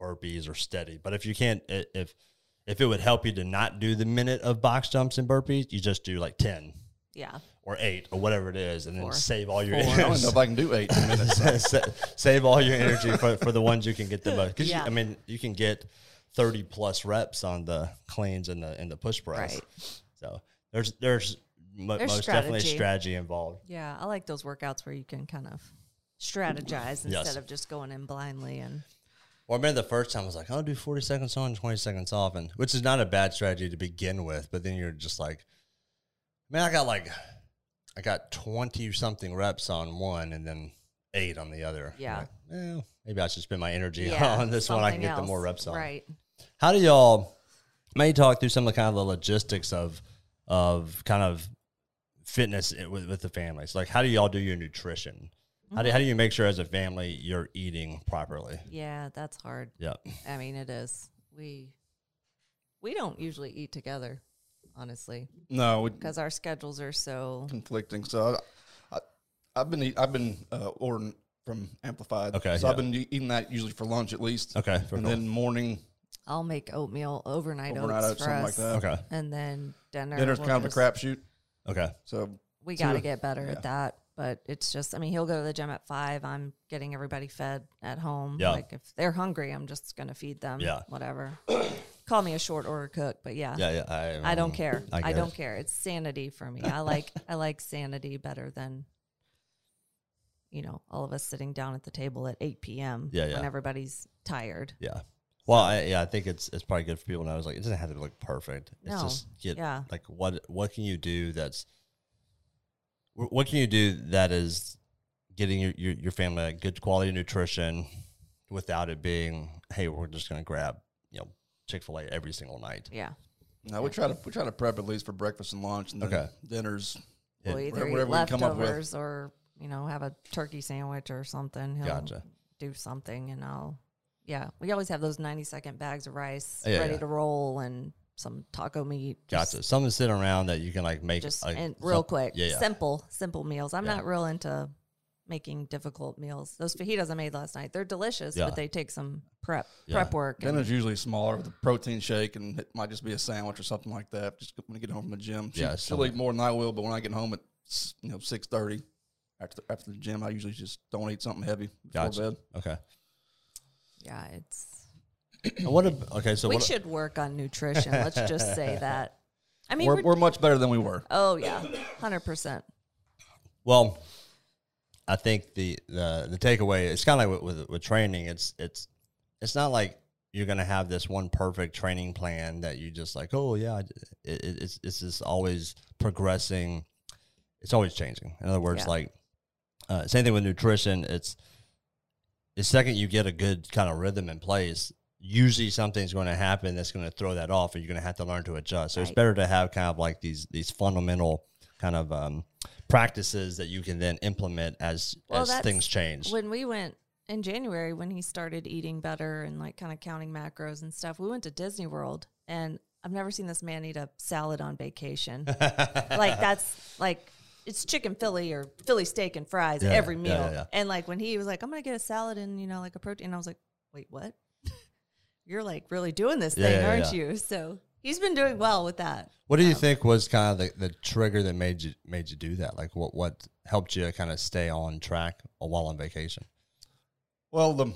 burpees or steady. But if you can't, if if it would help you to not do the minute of box jumps and burpees, you just do like ten Yeah. or eight or whatever it is, and then save all your Four. I don't know if I can do eight minutes. Sa- save all your energy for, for the ones you can get the most. Because Yeah. I mean, you can get thirty plus reps on the cleans and the and the push press. Right. So there's there's, mo- There's most definitely strategy. strategy involved. Yeah. I like those workouts where you can kind of strategize instead Yes. of just going in blindly and Well, I remember the first time I was like, I'll do forty seconds on, twenty seconds off, and which is not a bad strategy to begin with. But then you're just like, man, I got like, I got twenty something reps on one, and then eight on the other. Yeah. like, well, maybe I should spend my energy yeah, on this one. I can something get the more reps on. Right. How do y'all may talk through some of the kind of the logistics of of kind of fitness with, with the families? Like, how do y'all do your nutrition? How do how do you make sure as a family you're eating properly? Yeah, that's hard. Yeah, I mean, it is. We we don't usually eat together, honestly, no, because our schedules are so. conflicting. So I, I, I've been eat, I've been uh, ordering from Amplified. Okay, so I've been eating that usually for lunch at least. Okay, for and cool. then morning I'll make oatmeal overnight, overnight oats oats, for something us, like that. okay, and then dinner. Dinner's we'll kind of a just- crapshoot. okay, So We got to get better yeah. at that, but it's just. I mean, he'll go to the gym at five. I'm getting everybody fed at home. Yeah. Like if they're hungry, I'm just gonna feed them. Yeah. Whatever. Call me a short order cook, but yeah. yeah, yeah. I, I don't um, care. I, get don't it. care. It's sanity for me. I like I like sanity better than you know all of us sitting down at the table at eight p.m. Yeah, yeah. when everybody's tired. Yeah. Well, I, yeah, I think it's it's probably good for people to know. It's like it doesn't have to look perfect. It's No. just get Yeah. like what what can you do that's wh- what can you do that is getting your your, your family like, good quality nutrition without it being hey we're just gonna grab you know Chick fil A every single night. Yeah, no, we try to we try to prep at least for breakfast and lunch, and then Okay. dinners. we'll Yeah, either whatever eat we can come up with. leftovers or you know have a turkey sandwich or something. He'll Gotcha. do something, and I'll yeah. We always have those ninety second bags of rice Yeah, ready yeah. to roll and some taco meat. just- Gotcha. Something sitting around that you can like make Just like, and real some- quick, Yeah, yeah. simple, simple meals. I'm Yeah. not real into making difficult meals. Those fajitas I made last night, they're delicious, Yeah. but they take some prep Yeah. prep work. and- Dinner's usually smaller with a protein shake, and it might just be a sandwich or something like that. Just when I get home from the gym, she, Yeah, she'll something- eat more than I will. But when I get home at you know six thirty after the, after the gym, I usually just don't eat something heavy before Gotcha. bed. Okay. Yeah, it's And what? ab- okay, so we what? should work on nutrition. Let's just say that. I mean, We're, we're, we're much better than we were. oh yeah, hundred percent. Well, I think the the, the takeaway it's kind of like with, with with training. It's it's it's not like you're gonna have this one perfect training plan that you just like. Oh yeah, it, it, it's it's just always progressing. It's always changing. In other words, Yeah. like uh, same thing with nutrition. It's the second you get a good kind of rhythm in place. Usually something's going to happen that's going to throw that off, and you're going to have to learn to adjust. So it's better to have kind of like these these fundamental kind of um, practices that you can then implement as Well, as things change. When we went in January, when he started eating better and like kind of counting macros and stuff, we went to Disney World, and I've never seen this man eat a salad on vacation. like that's like it's chicken Philly or Philly steak and fries Yeah, every meal. yeah, yeah. And like when he was like, "I'm gonna get a salad and you know like a protein," I was like, "Wait, what? You're like really doing this Yeah, thing, yeah, aren't yeah. you?" So he's been doing well with that. what do you um, think was kind of the, the trigger that made you made you do that? Like what what helped you kind of stay on track while on vacation? Well, the,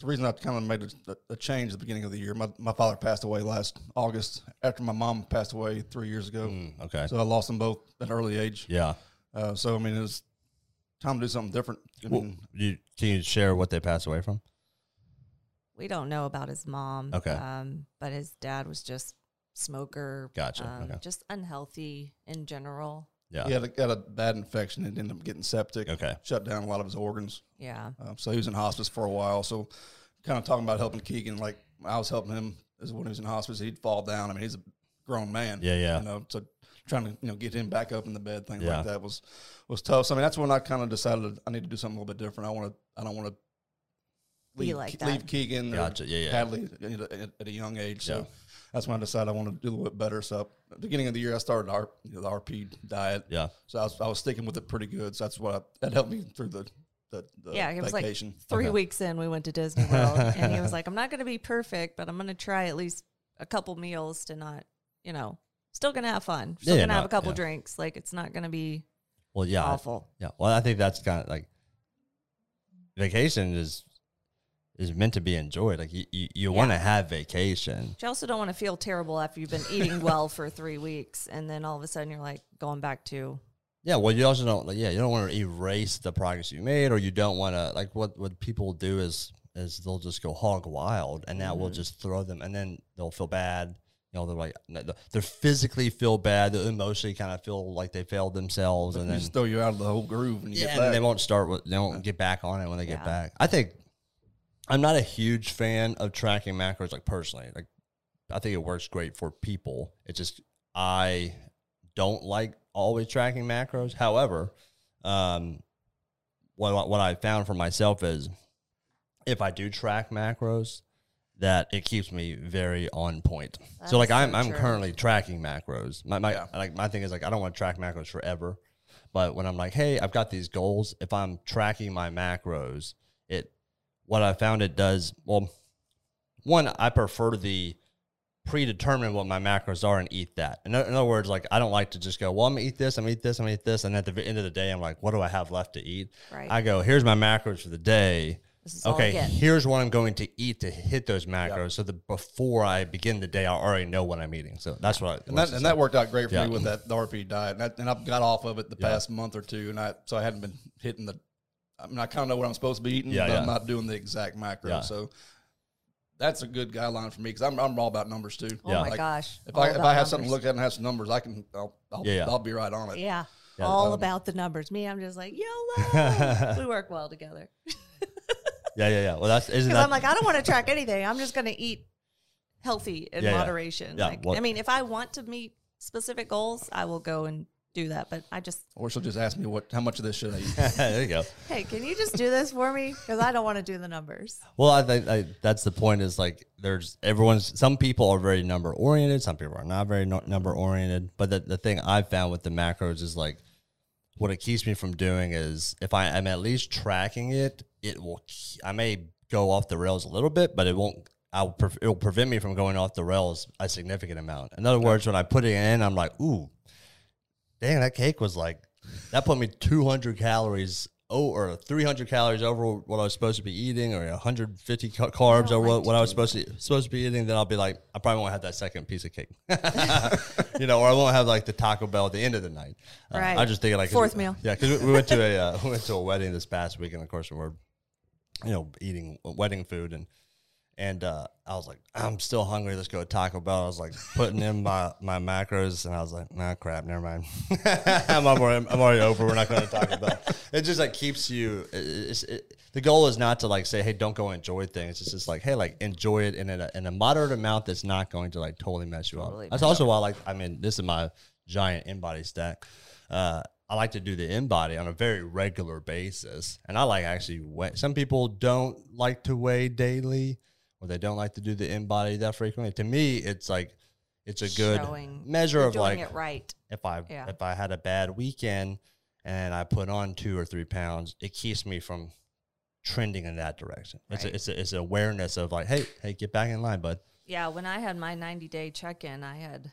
the reason I kind of made a, a change at the beginning of the year, my, my father passed away last August after my mom passed away three years ago. Mm, okay. So I lost them both at an early age. yeah. Uh, so, I mean, it was time to do something different. I Well, mean, you, can you share what they passed away from? We don't know about his mom. Okay. Um, but his dad was just smoker. Gotcha, Um, okay. Just unhealthy in general. Yeah. he had a, got a bad infection and ended up getting septic. Okay. Shut down a lot of his organs. Yeah. Um, so he was in hospice for a while. So, kind of talking about helping Keegan, like I was helping him as when he was in hospice, he'd fall down. I mean, he's a grown man. Yeah, yeah. You know, so trying to you know get him back up in the bed, things Yeah. like that was was tough. So I mean, that's when I kind of decided I need to do something a little bit different. I want to I don't want to leave, like leave Keegan Gotcha. or Yeah, yeah. Hadley at a, at a young age. So Yeah. That's when I decided I want to do a little bit better. So at the beginning of the year, I started our you know, the RP diet. Yeah. So I was, I was sticking with it pretty good. So that's what I, that helped me through the the, the yeah, it was like three Okay. weeks in, we went to Disney World, and he was like, "I'm not going to be perfect, but I'm going to try at least a couple meals to not, you know, still going to have fun, still Yeah, going to have a couple yeah. drinks. Like it's not going to be Well, yeah. I- awful." Yeah. Well, I think that's kind of like vacation is is meant to be enjoyed. Like you, you, you want to have vacation. But you also don't want to feel terrible after you've been eating well for three weeks, and then all of a sudden you're like going back to Yeah. Well, you also don't. Like, yeah, you don't want to erase the progress you made, or you don't want to like what what people do is is they'll just go hog wild, and that Mm-hmm. will just throw them, and then they'll feel bad. You know, they're like they're physically feel bad, they emotionally kind of feel like they failed themselves, and It then just throw you out of the whole groove and you yeah, get and they won't start with they won't get back on it when they get back. I think I'm not a huge fan of tracking macros like personally. Like I think it works great for people. It's just I don't like always tracking macros. However, um what what I found for myself is if I do track macros, that it keeps me very on point. so like I'm so I'm true. currently tracking macros. My my Yeah. like my thing is like I don't want to track macros forever. But when I'm like, hey, I've got these goals, if I'm tracking my macros, it what I found it does well one, I prefer the predetermine what my macros are and eat that. In, in other words, like I don't like to just go, well, I'm gonna eat this, I'm gonna eat this, I'm gonna eat this, and at the end of the day, I'm like, what do I have left to eat? Right. I go, here's my macros for the day. This is all I Okay, here's what I'm going to eat to hit those macros, so that before I begin the day, I already know what I'm eating. So that's what. I, and that, and that worked out great for Yeah. me with that the RP diet. And, I, and I've got off of it the past month or two, and I so I hadn't been hitting the. I mean, I kind of know what I'm supposed to be eating, Yeah, but yeah. I'm not doing the exact macro. Yeah. So that's a good guideline for me because I'm I'm all about numbers too. Oh Yeah. my Like, gosh! If all I if I have something to look at and have some numbers, I can I'll I'll, Yeah, yeah. I'll be right on it. Yeah. Yeah, all um, about the numbers. Me, I'm just like YOLO. we work well together. yeah, yeah, yeah. Well, that's isn't Because that I'm like, I don't want to track anything. I'm just going to eat healthy in Yeah, yeah. moderation. Yeah, like, well- I mean, if I want to meet specific goals, I will go and do that. But I just, Or she'll just ask me what how much of this should I eat. there you go. hey, can you just do this for me? Because I don't want to do the numbers. Well, I think that's the point. Is like there's everyone's. Some people are very number oriented. Some people are not very no, number oriented. But the the thing I've found with the macros is like what it keeps me from doing is if I am at least tracking it, it will. I may go off the rails a little bit, but it won't. I'll pre- it will prevent me from going off the rails a significant amount. In other words, when I put it in, I'm like, ooh, dang, that cake was like that put me 200 calories oh or 300 calories over what I was supposed to be eating or 150 carbs don't over what, what I was supposed to supposed to be eating, then I'll be like, I probably won't have that second piece of cake, you know, or I won't have like the Taco Bell at the end of the night. Uh, Right. I just thinking like Fourth we- meal. Yeah, because we, we went to a uh, we went to a wedding this past week, and of course we're you know eating wedding food and. And uh, I was like, I'm still hungry. Let's go to Taco Bell. I was like putting in my, my macros, and I was like, nah, crap, never mind. I'm, already, I'm already over. We're not going to Taco Bell. It just like keeps you. it- It's, it, the goal is not to like say, hey, don't go enjoy things. It's just like, hey, like enjoy it in a, in a moderate amount that's not going to like totally mess you Totally up. That's also why, I like, I mean, this is my giant InBody stack. Uh, I like to do the InBody on a very regular basis, and I like actually weigh. Some people don't like to weigh daily, or they don't like to do the InBody that frequently. To me, it's like it's a good Showing measure of doing like it right. if I Yeah. if I had a bad weekend and I put on two or three pounds, it keeps me from trending in that direction. It's a, it's a, it's awareness of like, hey, hey, get back in line, bud. Yeah, when I had my 90 day check in, I had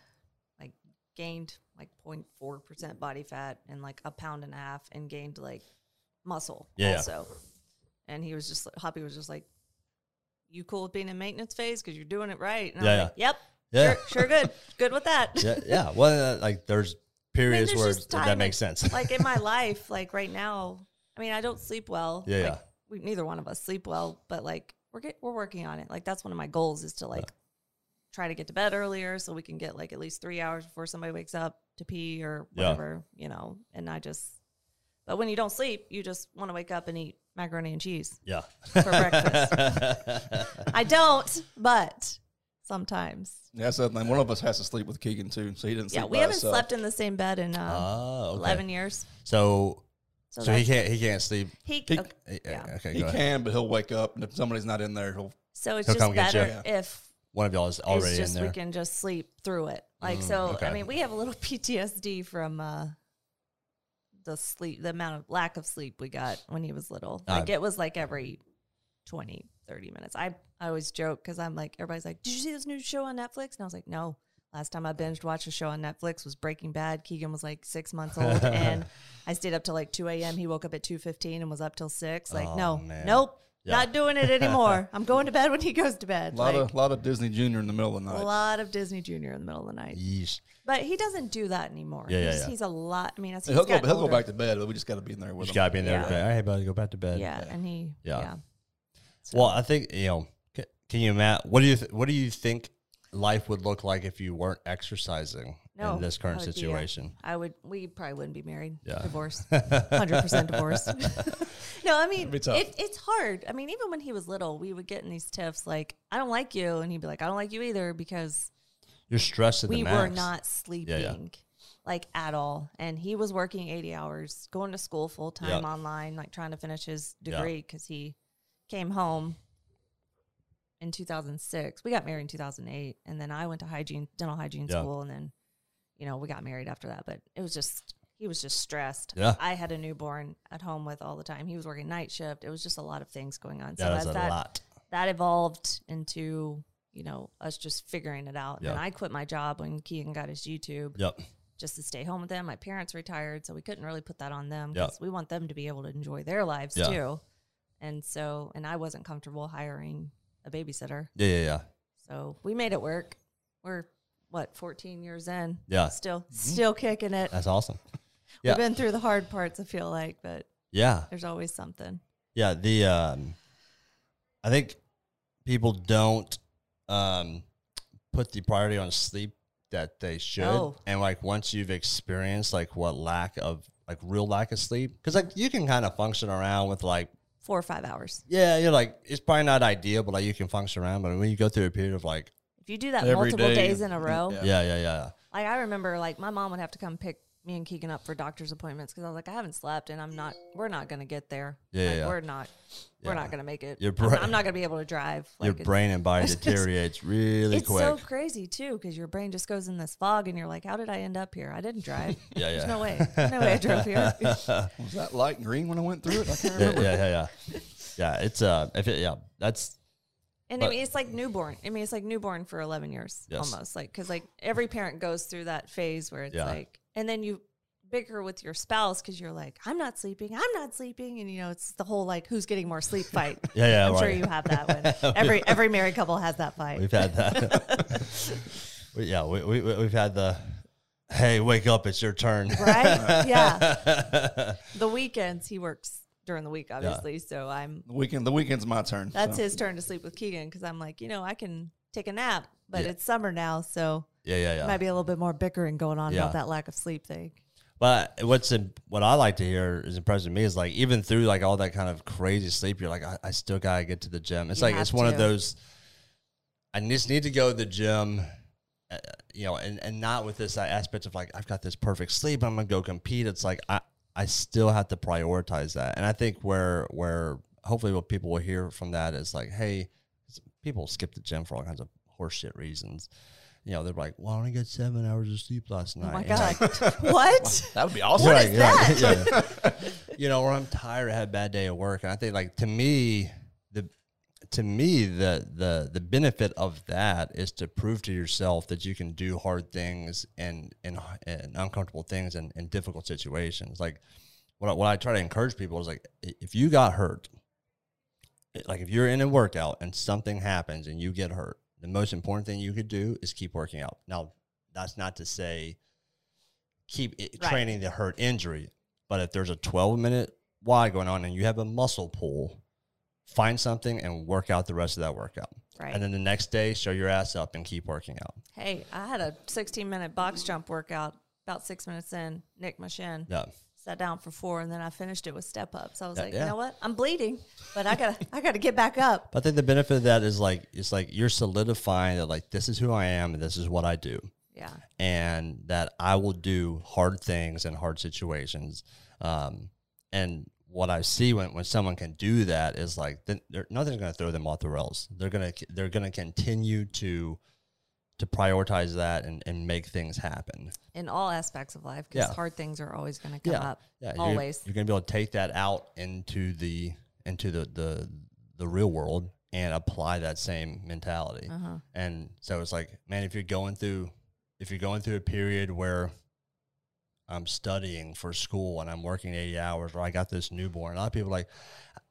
like gained like 0.4% body fat and like a pound and a half and gained like muscle Yeah, yeah. also. And he was just, Hoppy was just like, You cool with being in maintenance phase? Because you're doing it right. And Yeah, I'm like, Yep. Yeah. Sure, sure good. good with that. yeah, yeah. Well, uh, like there's periods there's where that makes sense. like in my life, like right now, I mean, I don't sleep well. Yeah, like, yeah. We, neither one of us sleep well, but like we're get, we're working on it. Like that's one of my goals is to like try to get to bed earlier so we can get like at least three hours before somebody wakes up to pee or Yeah. whatever, you know. And I just, but when you don't sleep, you just want to wake up and eat macaroni and cheese yeah. for breakfast. I don't, but sometimes. Yeah, that's the thing. One of us has to sleep with Keegan too, so he didn't. Yeah, sleep we by haven't himself. slept in the same bed in uh, Oh, okay. 11 years. So, So, so he that's- can't he can't sleep. He, He- okay, Eh, eh, Yeah. Okay, He go ahead. can, but he'll wake up, and if somebody's not in there, he'll. So it's He'll just come get better if One of y'all is already it's just in we there. can just sleep through it. Like Mm, so, okay. I mean, we have a little PTSD from uh, the sleep, the amount of lack of sleep we got when he was little. Like Uh, it was like every 20, 30 minutes. I I always joke because I'm like, everybody's like, "Did you see this new show on Netflix?" And I was like, "No." Last time I binged watched a show on Netflix was Breaking Bad. Keegan was like six months old, and I stayed up till like two a.m. He woke up at two fifteen and was up till six. Like, Oh, no, man. nope, Yeah. not doing it anymore. I'm going to bed when he goes to A bed. lot like, of lot of Disney Junior in the middle of the night. a lot of Disney Junior in the middle of the night. Yeesh. But he doesn't do that anymore. Yeah, yeah, he's, yeah. he's a lot. I mean, as he's he'll go. gotten He'll go back to bed, but we just got to be in there You with just him. gotta be in there. Yeah. to bed. Hey, buddy, go back to bed. Yeah, and he. Yeah. Yeah. So- Well, I think you know. Can you, Matt? What do you th- What do you think life would look like if you weren't exercising no, in this current I would be, uh, situation? I would. We probably wouldn't be married. Yeah. Divorce. Hundred percent divorce. no, I mean it, it's hard. I mean, even when he was little, we would get in these tiffs like, "I don't like you," and he'd be like, "I don't like you either," because You're stressed at we were not sleeping like at all and he was working 80 hours going to school full time Yeah. online like trying to finish his degree because he came home in 2006 we got married in 2008 and then i went to hygiene dental hygiene Yeah. school and then you know we got married after that but it was just he was just stressed Yeah. i had a newborn at home with all the time he was working night shift it was just a lot of things going on That as is a that lot. that evolved into you know us just figuring it out. Yeah. And I quit my job when Keegan got his YouTube Yep. just to stay home with them. My parents retired, so we couldn't really put that on them Yeah. because we want them to be able to enjoy their lives Yeah. too. And so, and I wasn't comfortable hiring a babysitter, Yeah, yeah, yeah. so we made it work. We're what 14 years in, Yeah. Mm-hmm. still still kicking it. That's awesome. yeah. We've been through the hard parts. I feel like, but Yeah, there's always something. yeah. The um, I think people don't um put the priority on sleep that they should, No. and like once you've experienced like what lack of like real lack of sleep, because like you can kind of function around with like Four or five hours. yeah, you're like it's probably not ideal, but like you can function around. But when you go through a period of like If you do that Every multiple day. days in a row, Yeah. yeah, yeah, yeah, Like I remember, like my mom would have to come pick me and Keegan up for doctor's appointments because I was like, I haven't slept, and I'm not. We're not gonna get there. Yeah, like, yeah. we're not. We're not gonna make it. Your I'm, brain- I'm not gonna be able to drive. your Like, it's- brain and body deteriorates really It's quick. so crazy too because your brain just goes in this fog, and you're like, How did I end up here? I didn't drive. Yeah, yeah. There's no way. No way I drove here. Was that light green when I went through it? I can't yeah, yeah, yeah, yeah. Yeah, it's uh, if it, yeah, that's And But- I mean, it's like newborn. I mean, it's like newborn for 11 years Yes. almost. Like, because like every parent goes through that phase where it's Yeah. like, and then you bicker with your spouse because you're like, I'm not sleeping, I'm not sleeping, and you know it's the whole like who's getting more sleep fight. Yeah, yeah, I'm sure you have that one. Every every married couple has that fight. We've had that. We- yeah, we, we, we've had the, hey, wake up, it's your turn. right? Yeah. The weekends he works during the week, obviously. So I'm The weekend, the weekend's my turn. that's so. his turn to sleep with Keegan because I'm like, you know, I can take a nap, but Yeah. it's summer now, so Yeah, yeah, yeah. might be a little bit more bickering going on Yeah. about that lack of sleep thing. But what's in, what I like to hear is impressive to me is like even through like all that kind of crazy sleep, you're like I, I still gotta get to the gym. It's You like it's one of those. I just need to go to the gym, uh, you know, and, and not with this aspect of like I've got this perfect sleep. I'm gonna go compete. It's like I I still have to prioritize that, and I think where where hopefully what people will hear from that is like, hey, people skip the gym for all kinds of horseshit reasons. You know, they're like, "Well, I only get seven hours of sleep last night." Oh my And it's like, god. what? That would be awesome. Right, is right, that? yeah. you know, or I'm tired, I had a bad day at work, and I think like to me, the to me the the the benefit of that is to prove to yourself that you can do hard things and and, and uncomfortable things and in difficult situations. Like what I, what I try to encourage people is like if you got hurt, like if you're in a workout and something happens and you get hurt, the most important thing you could do is keep working out. Now, that's not to say keep it, Right. training the hurt injury, but if there's a 12 minute why going on and you have a muscle pull, find something and work out the rest of that workout. Right. And then the next day, show your ass up and keep working out. Hey, I had a 16 minute box jump workout. About six minutes in, nicked my shin. Yeah. Sat down for four, and then I finished it with step ups. I was Yeah, like, yeah. you know what? I'm bleeding, but I gotta, I gotta get back up. But I think the benefit of that is like, it's like you're solidifying that, like, this is who I am and this is what I do. Yeah, and that I will do hard things in hard situations. Um, and what I see when, when someone can do that is like then nothing's going to throw them off the rails. They're gonna they're gonna continue to to prioritize that and, and make things happen. in all aspects of life, because Yeah. hard things are always gonna come Yeah, up. yeah. You're, always. you're going to be able to take that out into the into the the the real world and apply that same mentality. Uh-huh. And so it's like, man, if you're going through if you're going through a period where I'm studying for school and I'm working 80 hours or I got this newborn, a lot of people are like,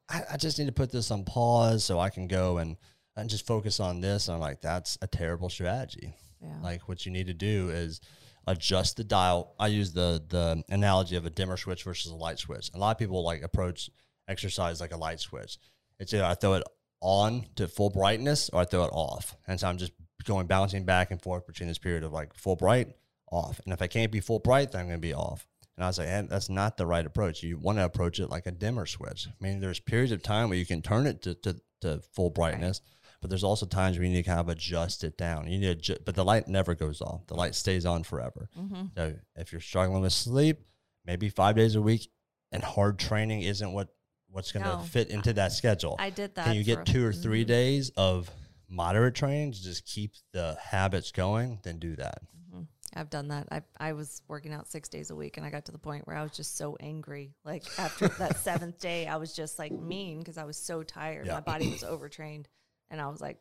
I, I just need to put this on pause so I can go and, and just focus on this. And I'm like, that's a terrible strategy. Yeah. Like what you need to do is adjust the dial. I use the the analogy of a dimmer switch versus a light switch. A lot of people like approach exercise like a light switch. It's either I throw it on to full brightness or I throw it off. And so I'm just going bouncing back and forth between this period of like full bright, off. And if I can't be full bright, then I'm going to be off. And I was like, hey, that's not the right approach. You want to approach it like a dimmer switch. I mean, there's periods of time where you can turn it to, to, to full brightness, but there's also times where you need to kind of adjust it down. You need to, but the light never goes off. The light stays on forever. Mm-hmm. So if you're struggling with sleep, maybe five days a week, and hard training isn't what what's going to No. fit into that schedule. I did that. Can you get two or 3 Mhm. days of moderate training to just keep the habits going? Then do that. I've done that. I I was working out six days a week, and I got to the point where I was just so angry. Like after that seventh day, I was just like mean because I was so tired. Yeah. My body was overtrained, and I was like,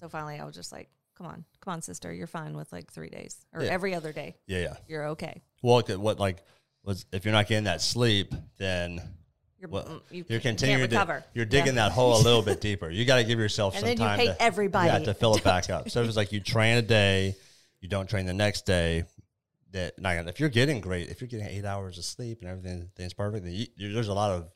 so finally, I was just like, "Come on, come on, sister, you're fine with like three days or Yeah. every other day. Yeah, yeah. You're okay. Well, what like was if you're not getting that sleep, then You're well, you you're continuing to you're digging Yeah. that hole a little bit deeper. You got to give yourself And some then you time to everybody. Yeah, to fill it back up. So if it's like you train a day, you don't train the next day. That now, if you're getting great, if you're getting eight hours of sleep and everything things perfect, then you, you, there's a lot of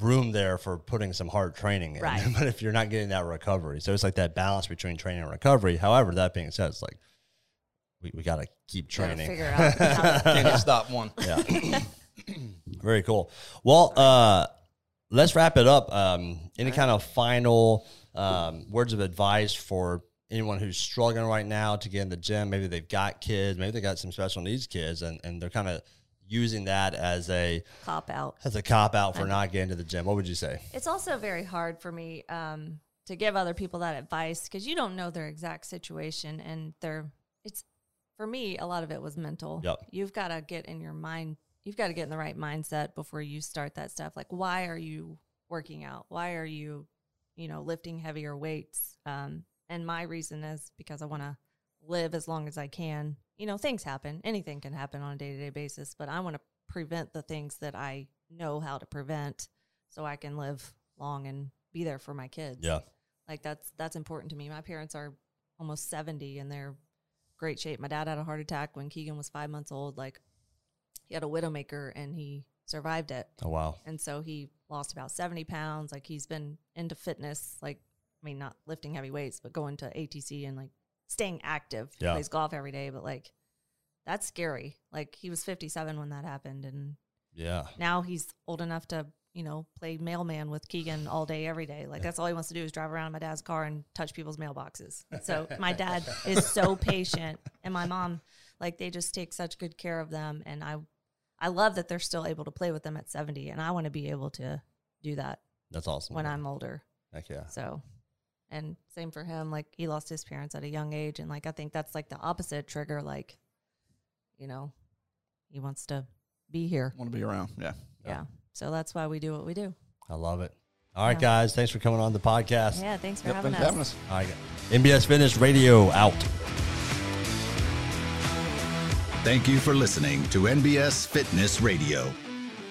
room there for putting some hard training in. Right. but if you're not getting that recovery, so it's like that balance between training and recovery. However, that being said, it's like we, we got to keep training. figure out. Can't stop one. Yeah. Very cool. Well, uh, let's wrap it up. Um, any kind of final um, words of advice for anyone who's struggling right now to get in the gym? Maybe they've got kids, maybe they got some special needs kids, and, and they're kind of using that as a cop out. as a cop out for not getting to the gym. What would you say? It's also very hard for me um, to give other people that advice because you don't know their exact situation and their. It's for me. A lot of it was mental. Yep. You've got to get in your mind. You've got to get in the right mindset before you start that stuff. Like, why are you working out? Why are you, you know, lifting heavier weights? Um, and my reason is because I want to live as long as I can. You know, things happen. Anything can happen on a day to day basis, but I want to prevent the things that I know how to prevent so I can live long and be there for my kids. Yeah. Like that's that's important to me. My parents are almost 70 and they're great shape. My dad had a heart attack when Keegan was 5 months old. Like he had a widowmaker and he survived it. Oh wow. And so he lost about 70 pounds. Like he's been into fitness, like, I mean, not lifting heavy weights, but going to ATC and like staying active. He Yeah. plays golf every day, but like, that's scary. Like he was 57 when that happened. And Yeah. now he's old enough to, you know, play mailman with Keegan all day, every day. Like that's all he wants to do is drive around in my dad's car and touch people's mailboxes. So my dad is so patient and my mom, like they just take such good care of them. And I, I love that they're still able to play with them at 70 and I want to be able to do that That's awesome. when I'm older. Heck yeah. So, and same for him. Like he lost his parents at a young age, and like I think that's like the opposite trigger. Like, you know, he wants to be here. Want to be around? Yeah. Yeah. So that's why we do what we do. I love it. All right, Yeah. guys. Thanks for coming on the podcast. Yeah. Thanks for Yep, having thanks us. for having us. All right. NBS Fitness Radio out. Thank you for listening to NBS Fitness Radio.